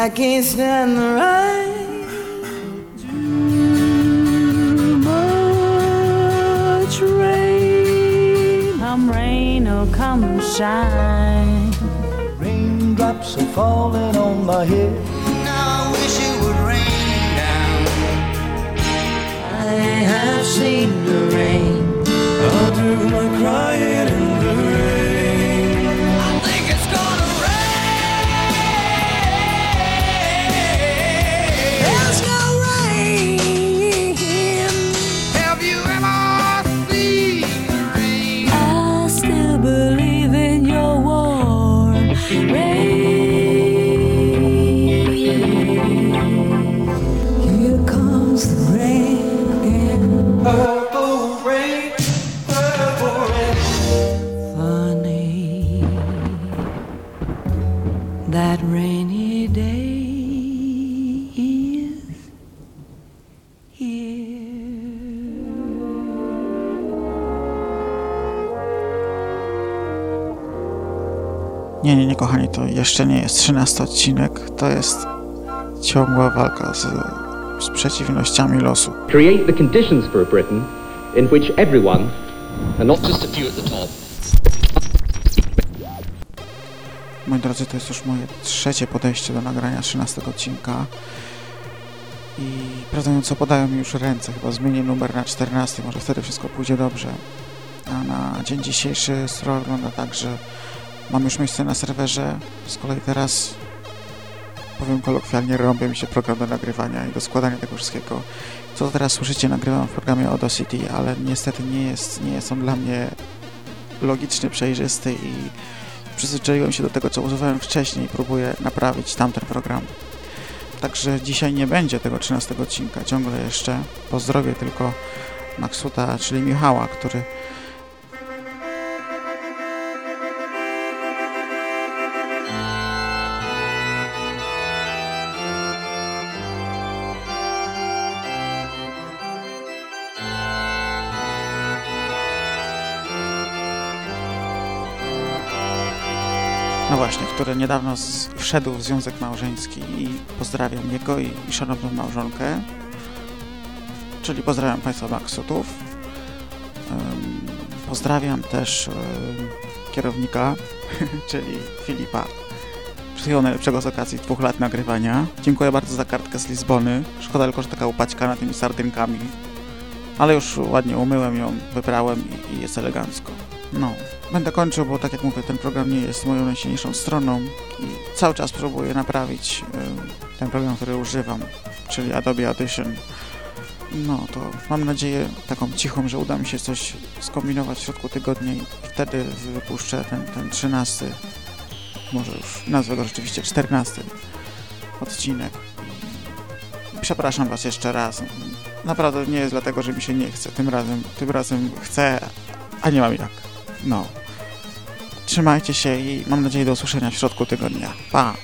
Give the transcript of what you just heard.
I can't stand the rain. Too much rain. Come rain or come shine. Raindrops are falling on my head. Now I wish it would rain down. I have seen the rain. I'll do my crying rainy day is here. Nie, nie, nie, kochani, to jeszcze nie jest 13 odcinek, to jest ciągła walka z, z przeciwnościami losu. create the conditions for a Britain in which everyone, and not just a few at the top, Moi drodzy, to jest już moje trzecie podejście do nagrania 13 odcinka i mówiąc, podają mi już ręce, chyba zmienię numer na 14, może wtedy wszystko pójdzie dobrze. A na dzień dzisiejszy sprawa wygląda tak, że mam już miejsce na serwerze, z kolei teraz powiem kolokwialnie, rąbie mi się program do nagrywania i do składania tego wszystkiego. Co teraz słyszycie, nagrywam w programie Audacity, ale niestety nie jest, nie jest on dla mnie logiczny, przejrzysty i przyzwyczaiłem się do tego, co używałem wcześniej i próbuję naprawić tamten program. Także dzisiaj nie będzie tego 13 odcinka, ciągle jeszcze pozdrowię tylko Maxuta, czyli Michała, który No właśnie, który niedawno z, wszedł w związek małżeński i pozdrawiam jego i, i szanowną małżonkę. Czyli pozdrawiam Państwa Maksutów. Ym, pozdrawiam też ym, kierownika, czyli Filipa. Wszystkiego najlepszego z okazji dwóch lat nagrywania. Dziękuję bardzo za kartkę z Lizbony. Szkoda tylko, że taka upaćkana tymi sardynkami. Ale już ładnie umyłem ją, wybrałem i, i jest elegancko. No, będę kończył, bo tak jak mówię, ten program nie jest moją najsilniejszą stroną i cały czas próbuję naprawić y, ten program, który używam, czyli Adobe Audition. No to mam nadzieję taką cichą, że uda mi się coś skombinować w środku tygodnia i wtedy wypuszczę ten, ten 13, może już nazwę go rzeczywiście 14 odcinek. Przepraszam Was jeszcze raz. Naprawdę nie jest dlatego, że mi się nie chce. Tym razem, tym razem chcę, a nie mam jak. No. Trzymajcie się i mam nadzieję do usłyszenia w środku tygodnia. Pa!